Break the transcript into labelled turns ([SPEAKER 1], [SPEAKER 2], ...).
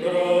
[SPEAKER 1] grow.